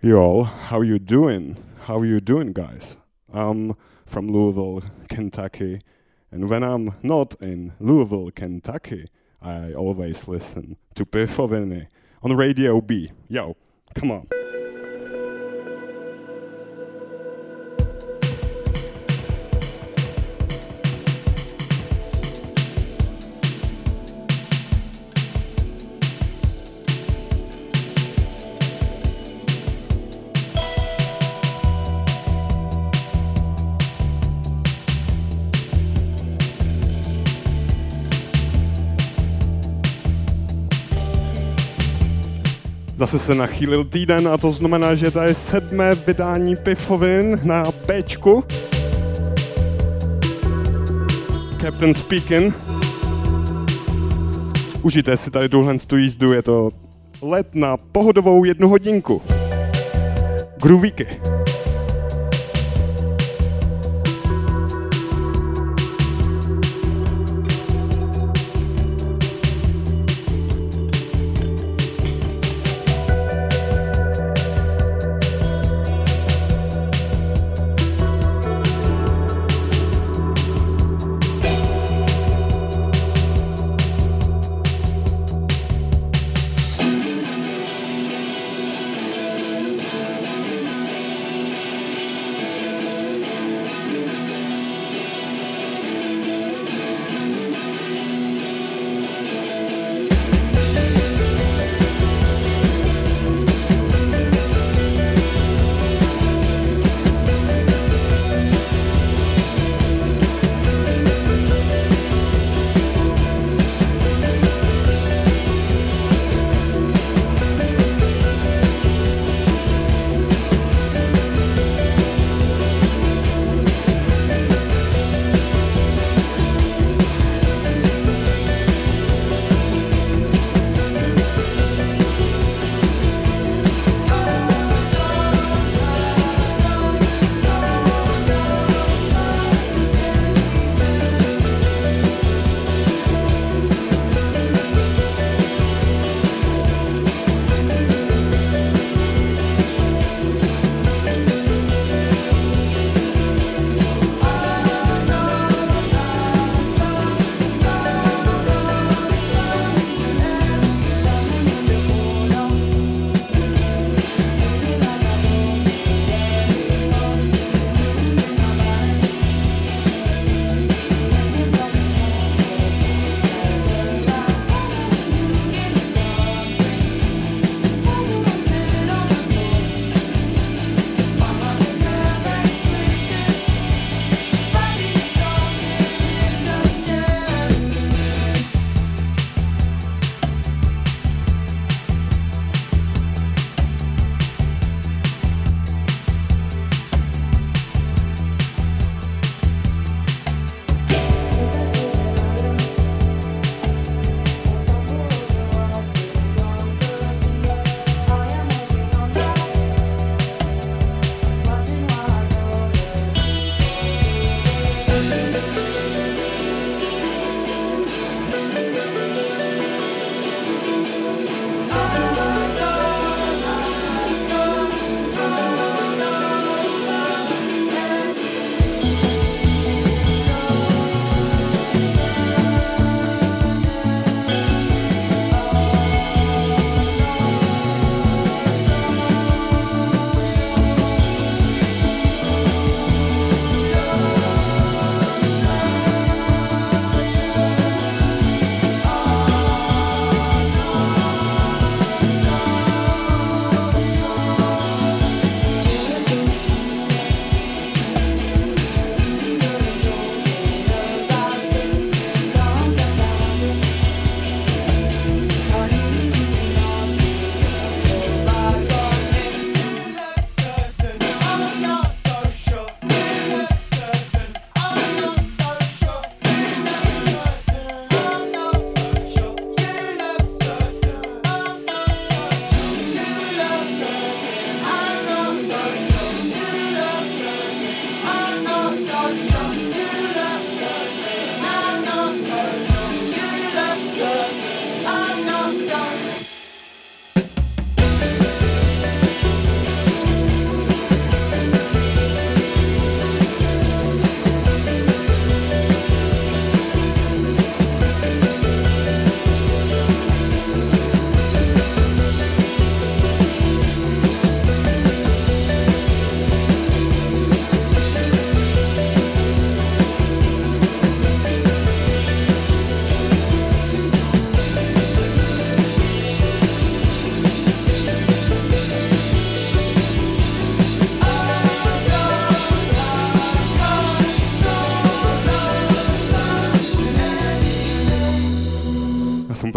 Yo, how you doing? How you doing, guys? I'm from Louisville, Kentucky, and when I'm not in Louisville, Kentucky, I always listen to Pifoviny on Radio B. Yo, come on. Zase se nachýlil týden a to znamená, že to je sedmé vydání Pifovin na Bčku. Captain Speaking. Užijte si tady tuhle tu jízdu, je to let na pohodovou jednu hodinku. Groovíky.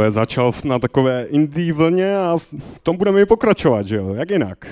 začal na takové indie vlně a v tom budeme i pokračovat, že jo, jak jinak.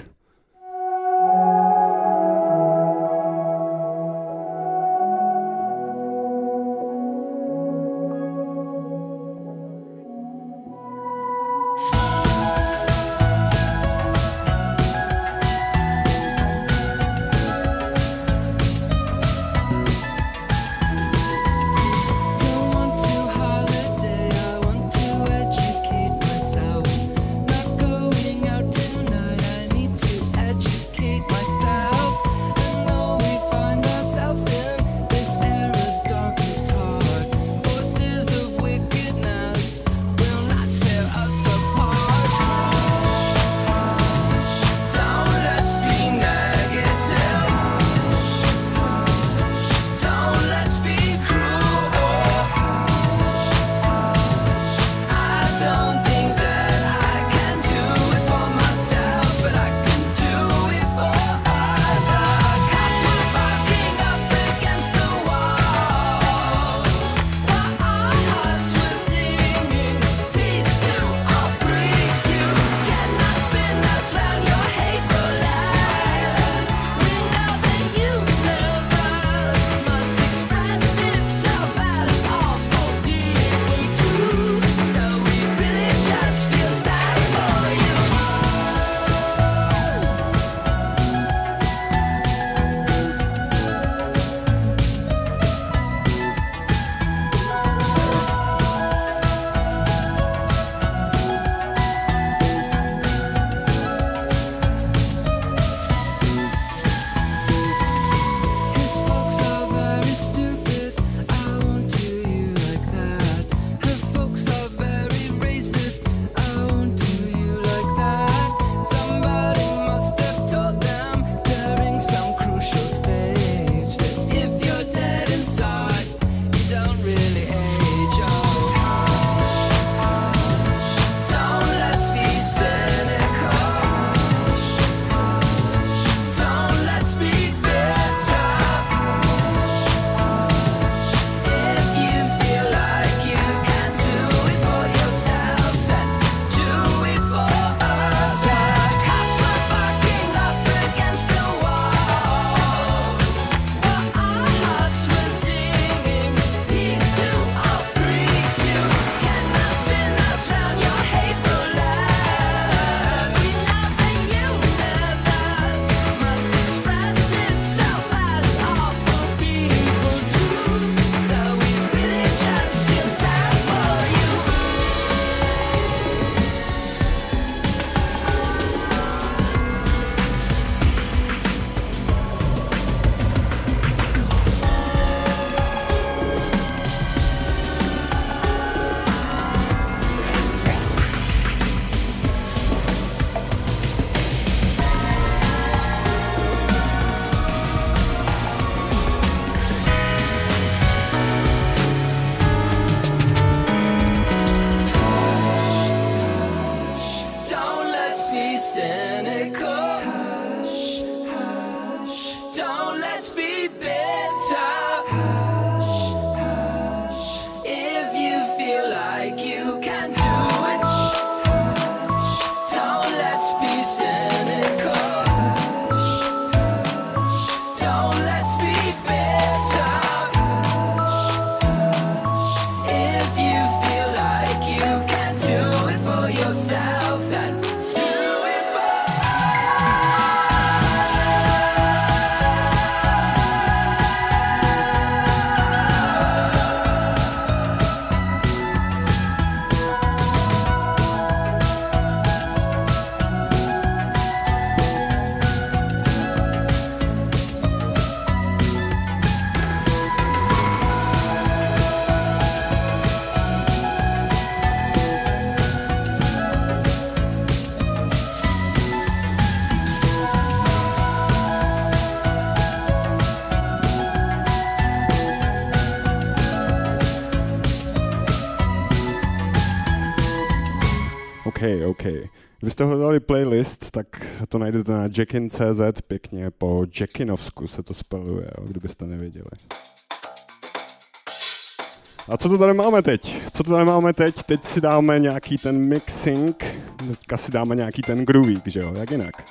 Vy jste hledali playlist, tak to najdete na jackin.cz, pěkně po jackinovsku se to speluje, kdybyste nevěděli. A co to tady máme teď? Co to tady máme teď? Teď si dáme nějaký ten mixing, teďka si dáme nějaký ten groovík, že jo, jak jinak.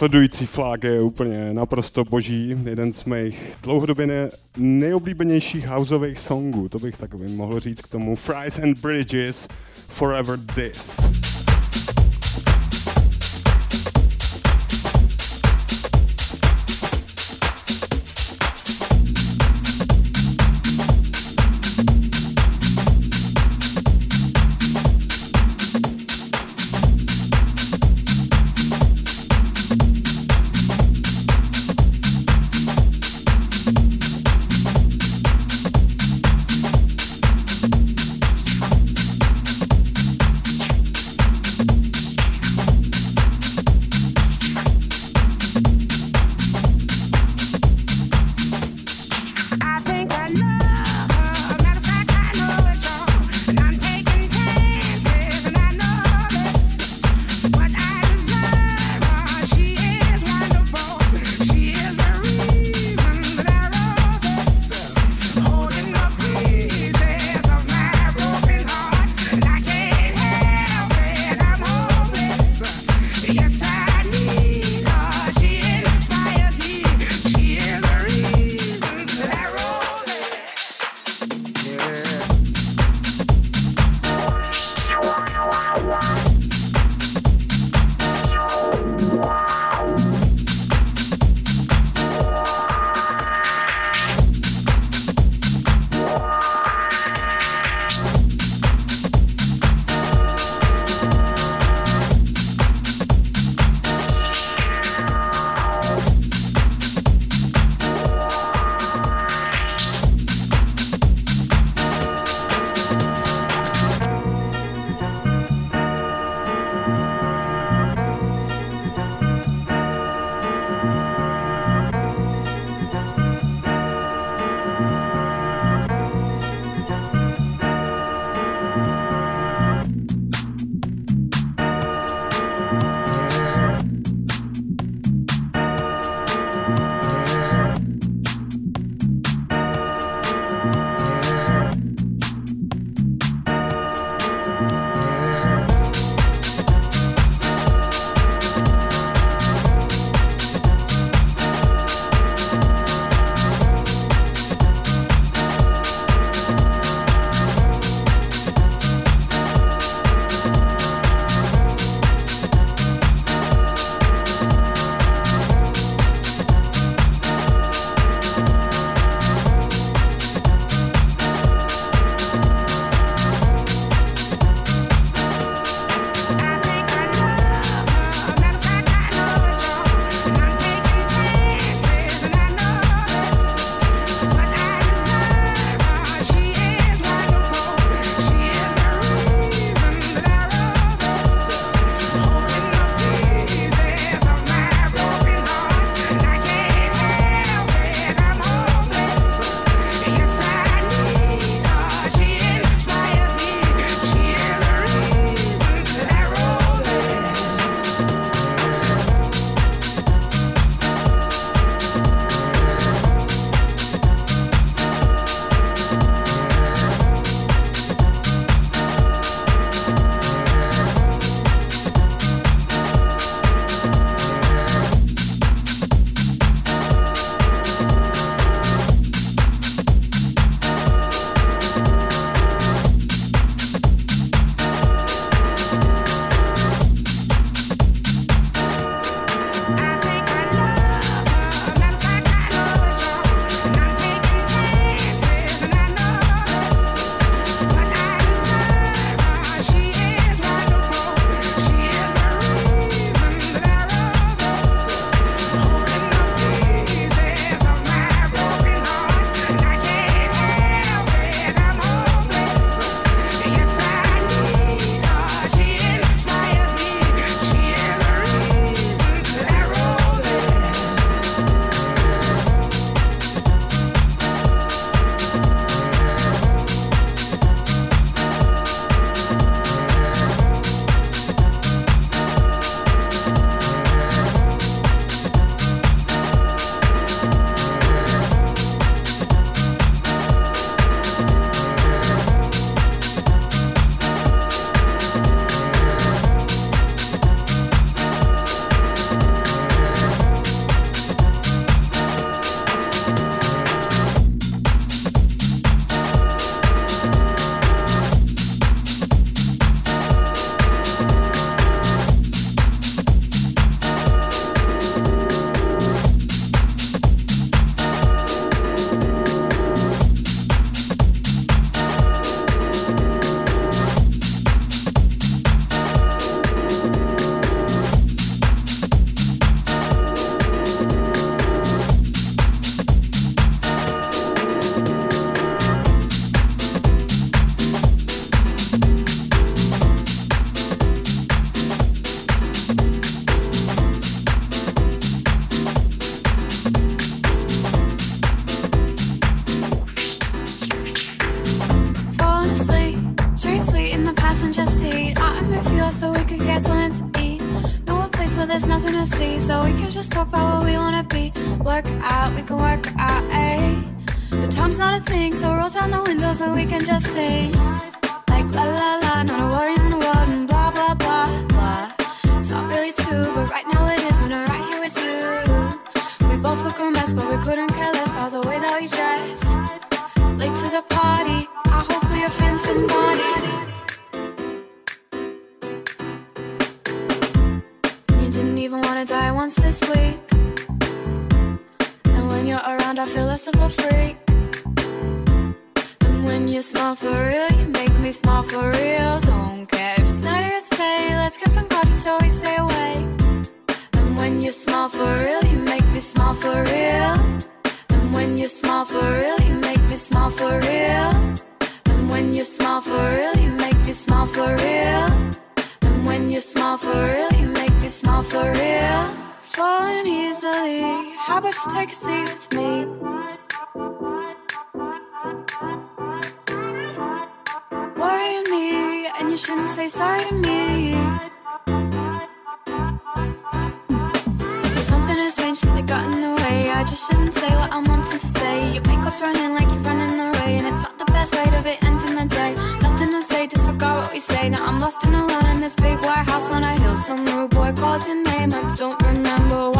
Nasledující flag je úplně naprosto boží, jeden z mých dlouhodobě ne, nejoblíbenějších houseových songů, to bych takový mohl říct k tomu. Fries and Bridges, Forever This. you shouldn't say sorry to me. So something has changed since they got in the way. I just shouldn't say what I'm wanting to say. Your makeup's running like you're running away, and it's not the best way to be ending the day. Nothing to say, disregard what we say. Now I'm lost and alone in this big white house on a hill. Some rude boy calls your name, I don't remember why.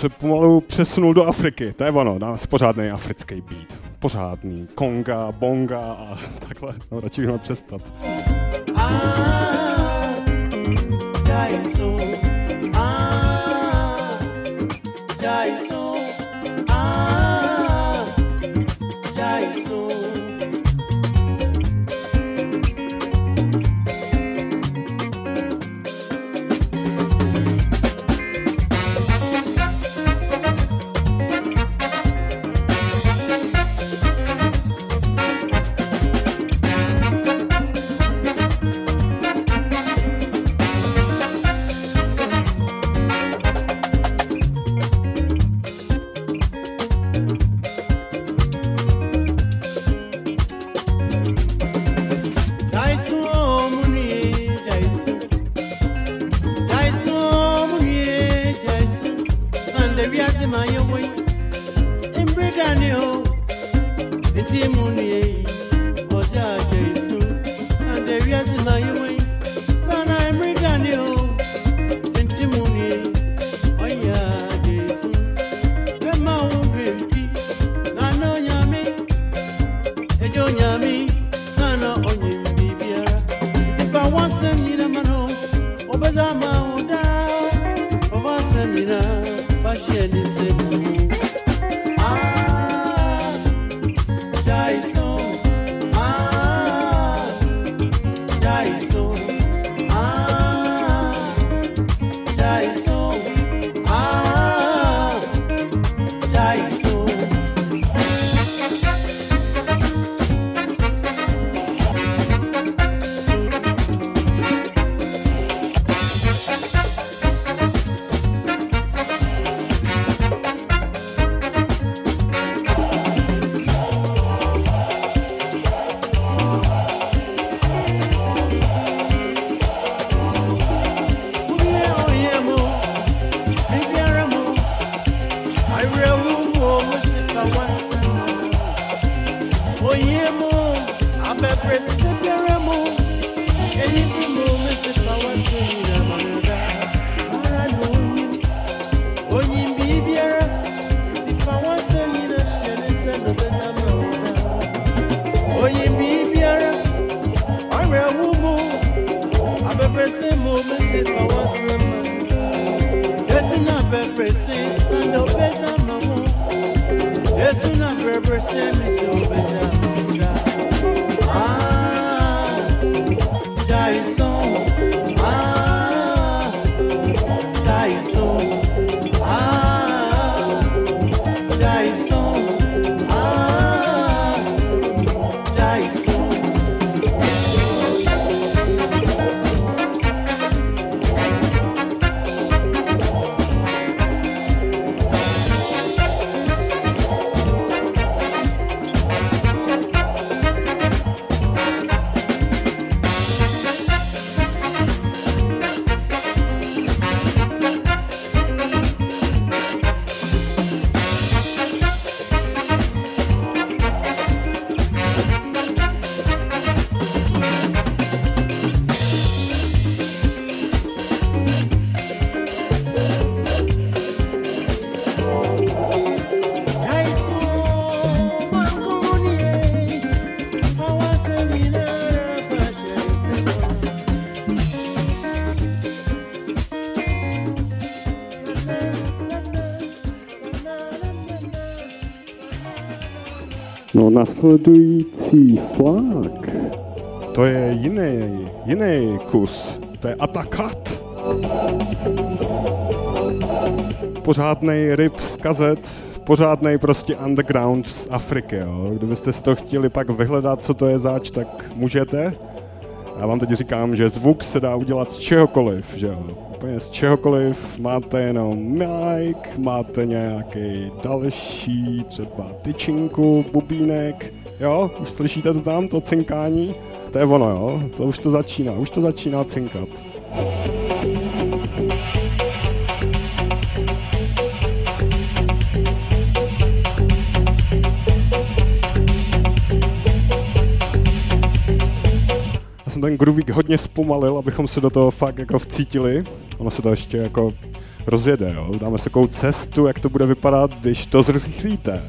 se pomalu přesunul do Afriky. To je ono, dáme pořádný africký beat. Pořádný. Konga, bonga a takhle. No, radši bych přestat. Ah, nasledující flak. To je jiný, jiný kus. To je Atakat. Pořádný ryb z kazet, pořádný prostě underground z Afriky. Jo. Kdybyste si to chtěli pak vyhledat, co to je zač, tak můžete. Já vám teď říkám, že zvuk se dá udělat z čehokoliv, že jo. Úplně z čehokoliv. Máte jenom mic, máte nějaký další třeba tyčinku, bubínek. Jo, už slyšíte to tam, to cinkání? To je ono, jo. To už to začíná, už to začíná cinkat. Jsem ten groovík hodně zpomalil, abychom se do toho fakt jako vcítili. Ono se to ještě jako rozjede, jo. Dáme si takovou cestu, jak to bude vypadat, když to zrychlíte.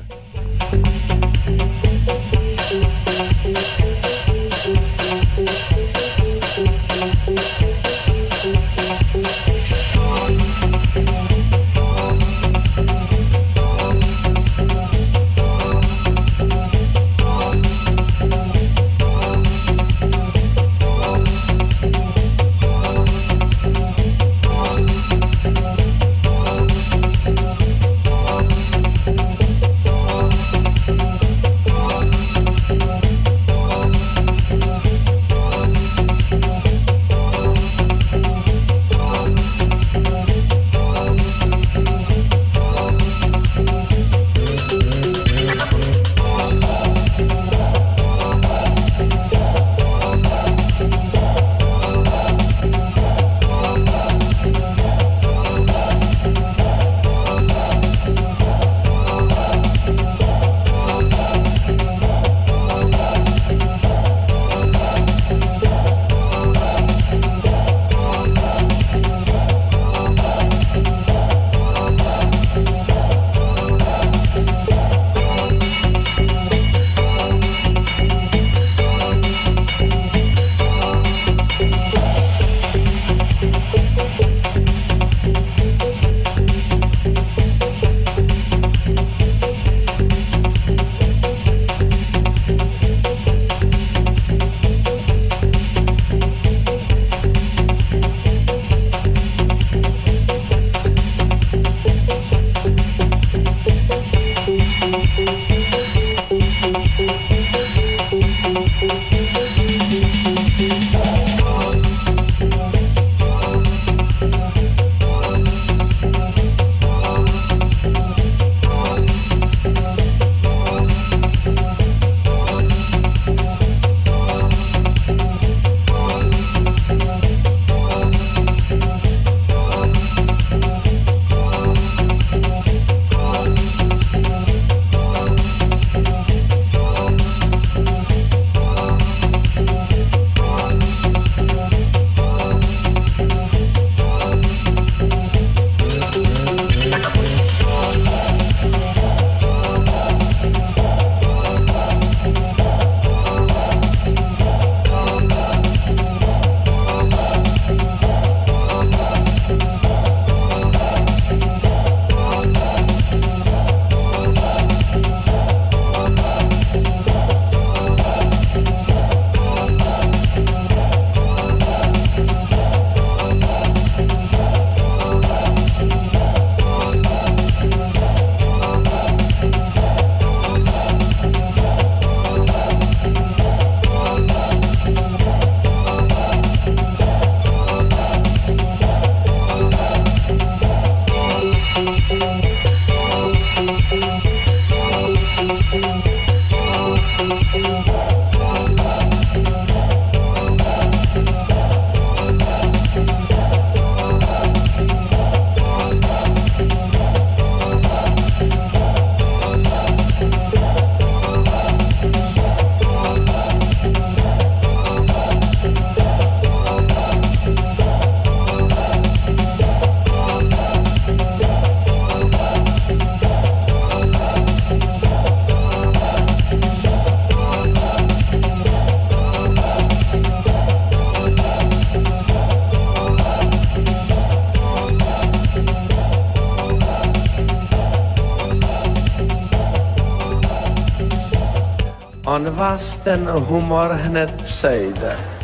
vás ten humor hned přejde.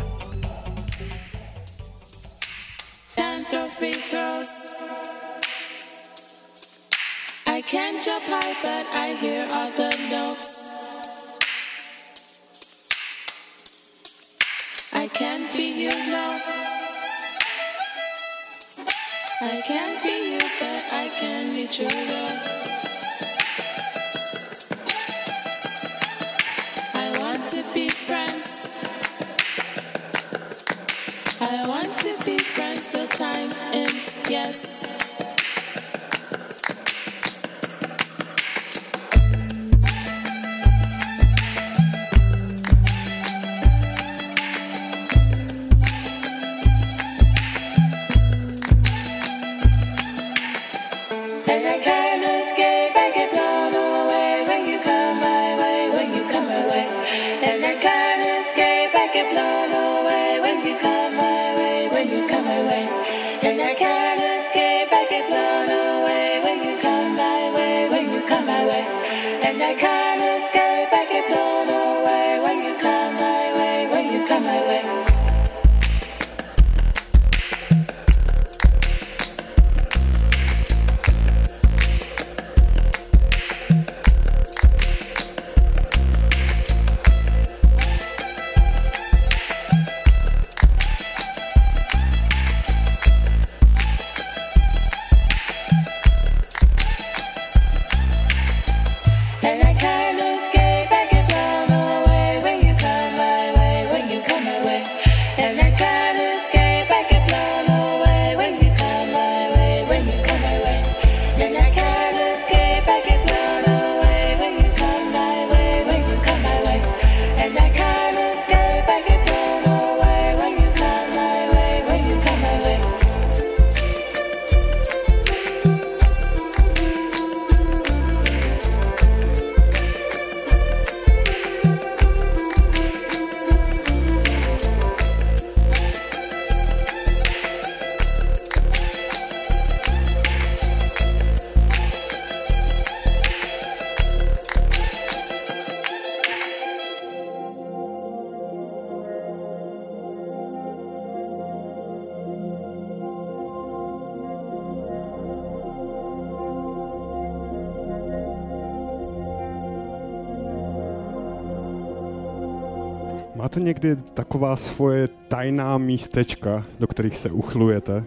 Máte někdy taková svoje tajná místečka, do kterých se uchlujete?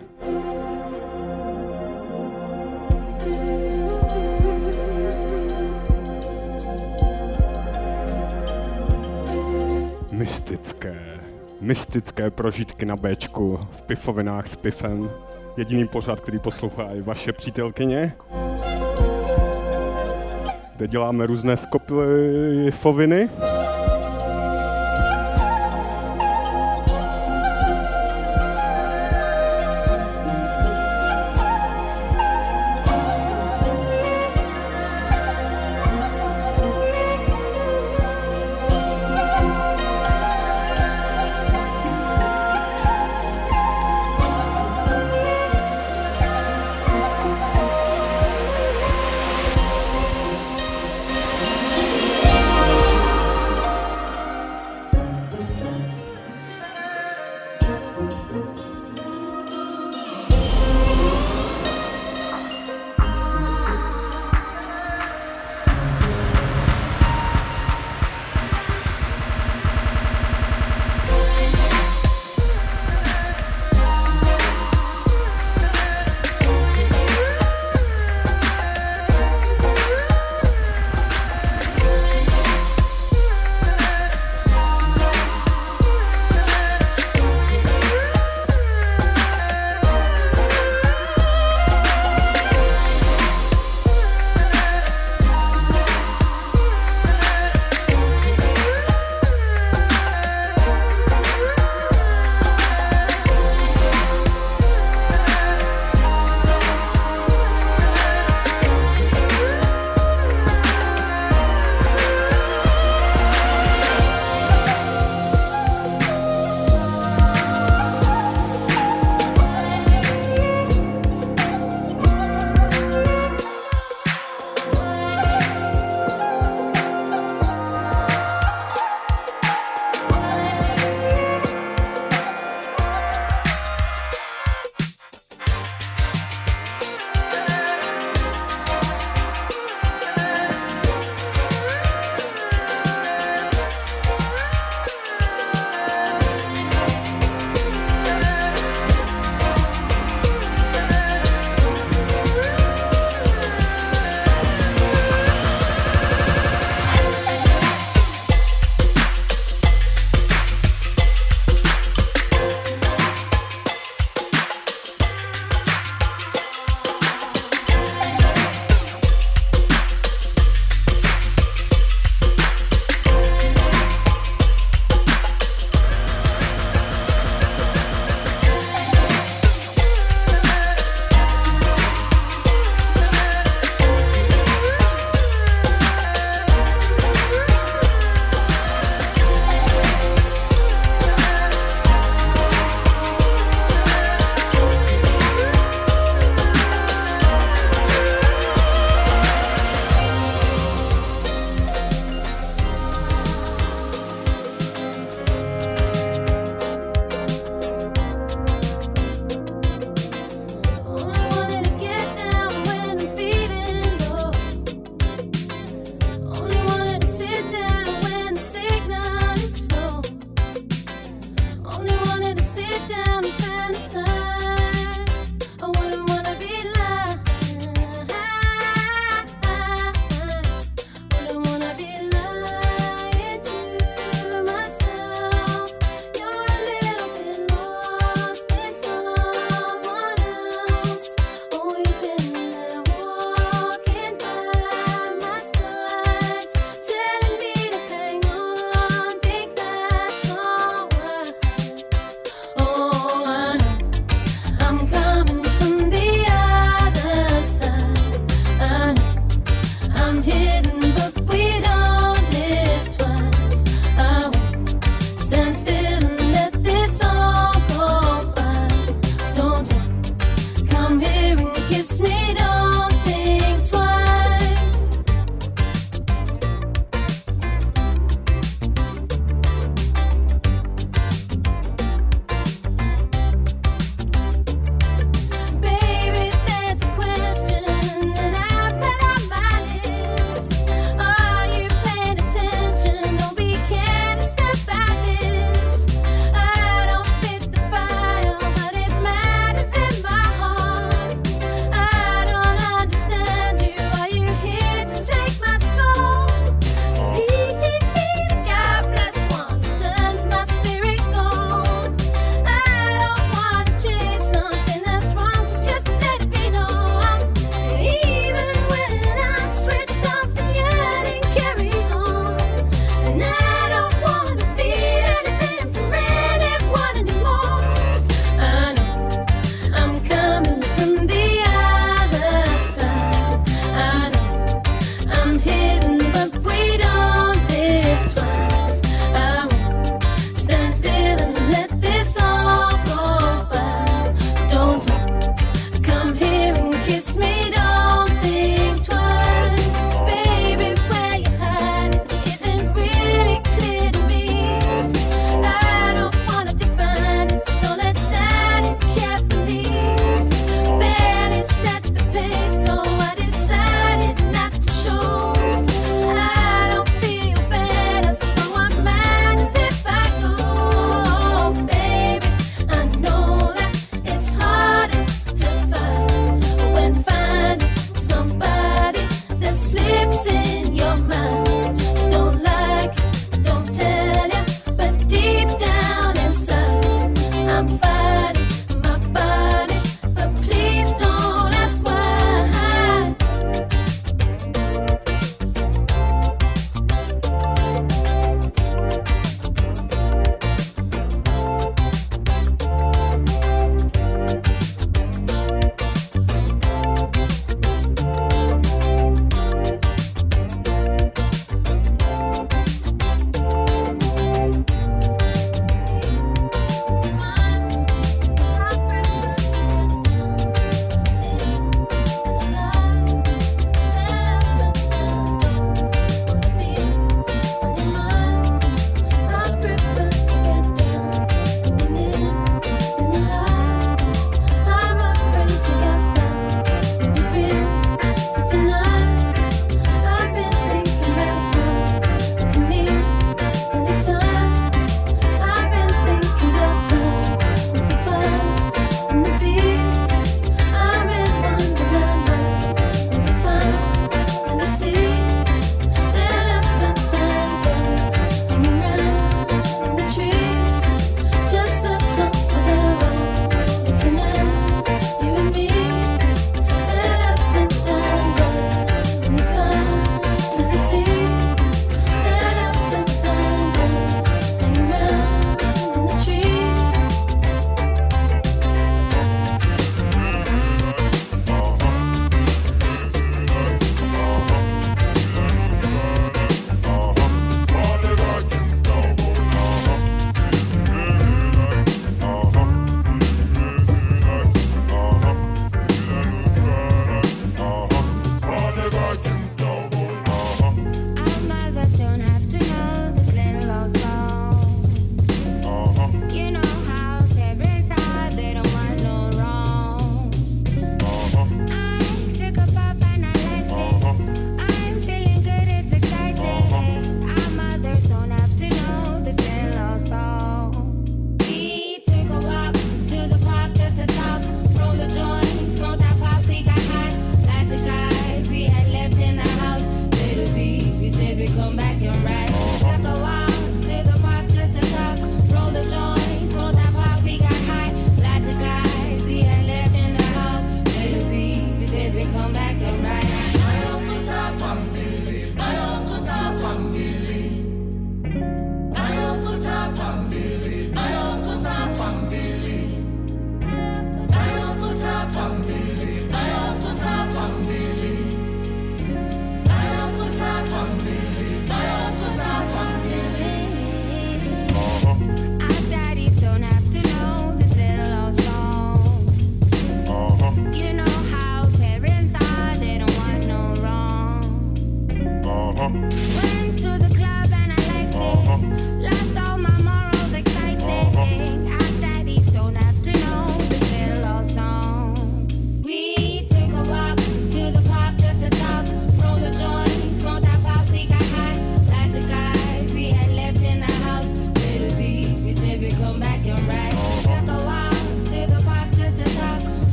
Mystické, mystické prožitky na Bčku, v pifovinách s pifem. Jediný pořad, který poslouchá i vaše přítelkyně kde děláme různé skopy foviny.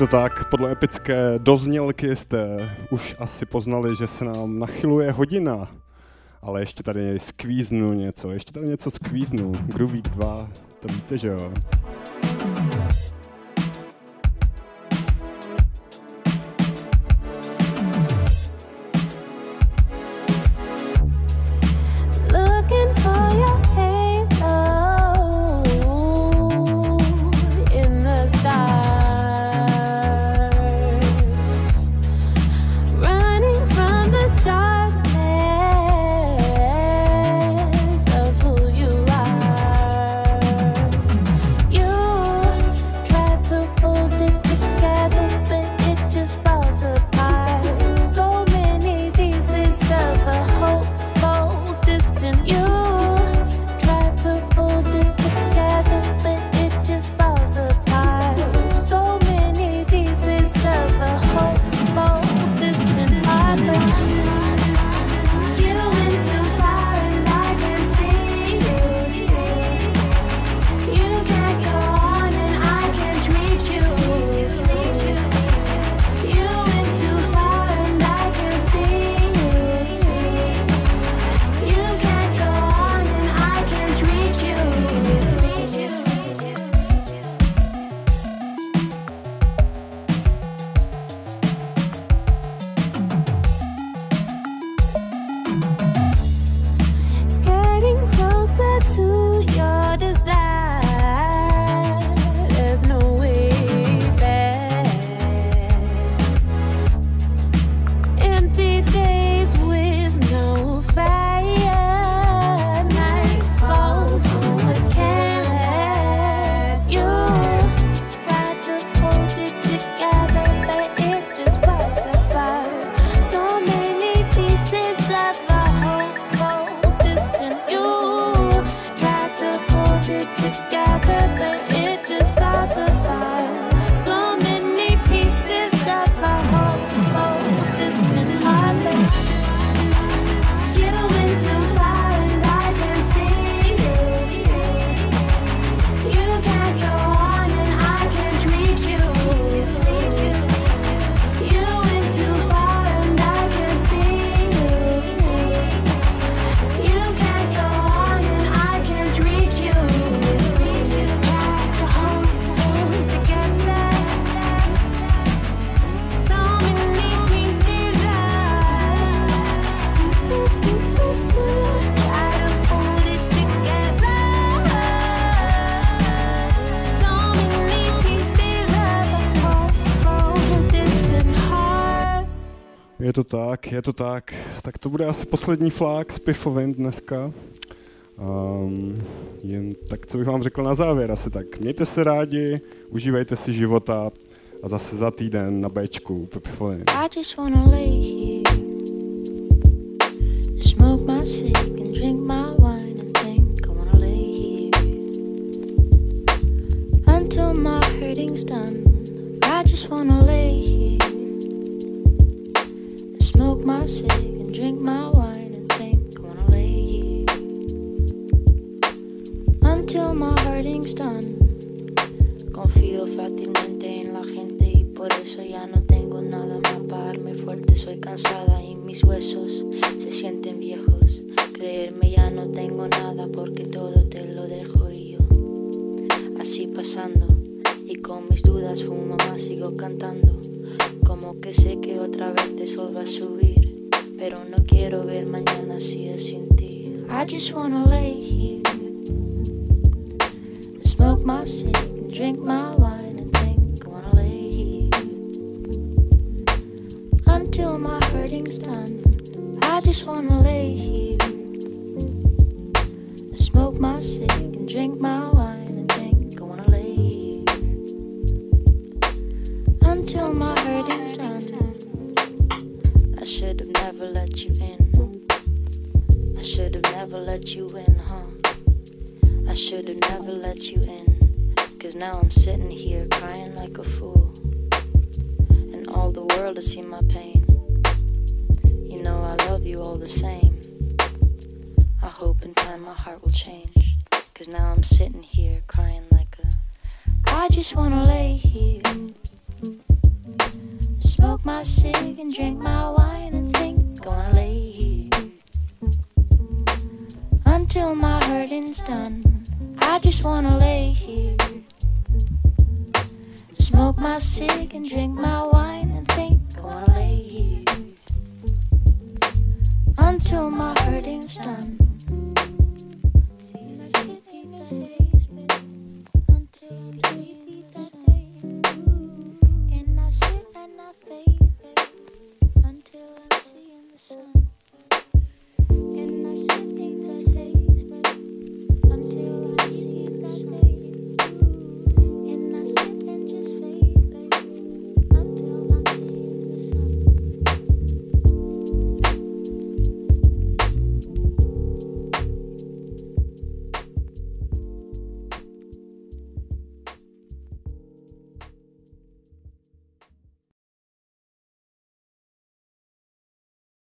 to tak, podle epické doznělky jste už asi poznali, že se nám nachyluje hodina, ale ještě tady skvíznu něco, ještě tady něco skvíznu, Groovy 2, to víte, že jo. Je to tak, je to tak. Tak to bude asi poslední flák s pifovým dneska. Um, jen tak, co bych vám řekl na závěr asi tak. Mějte se rádi, užívejte si života a zase za týden na Bčku pifovým. I until my hurting's done. I just wanna lay here smoke my cig and drink my wine and think I wanna lay here until my hurting's done. Confío fácilmente en la gente y por eso ya no tengo nada más para darme fuerte. Soy cansada y mis huesos se sienten viejos. Creerme ya no tengo nada porque todo te lo dejo y yo así pasando. Y con mis dudas fumo más, sigo cantando. Como que sé que otra vez el sol va a subir. Pero no quiero ver mañana así es sin ti. I just wanna lay here and smoke my cig and drink my wine and think I wanna lay here until my hurting's done. I just wanna lay here and smoke my cig and drink my you in, huh? I should have never let you in. Cause now I'm sitting here crying like a fool.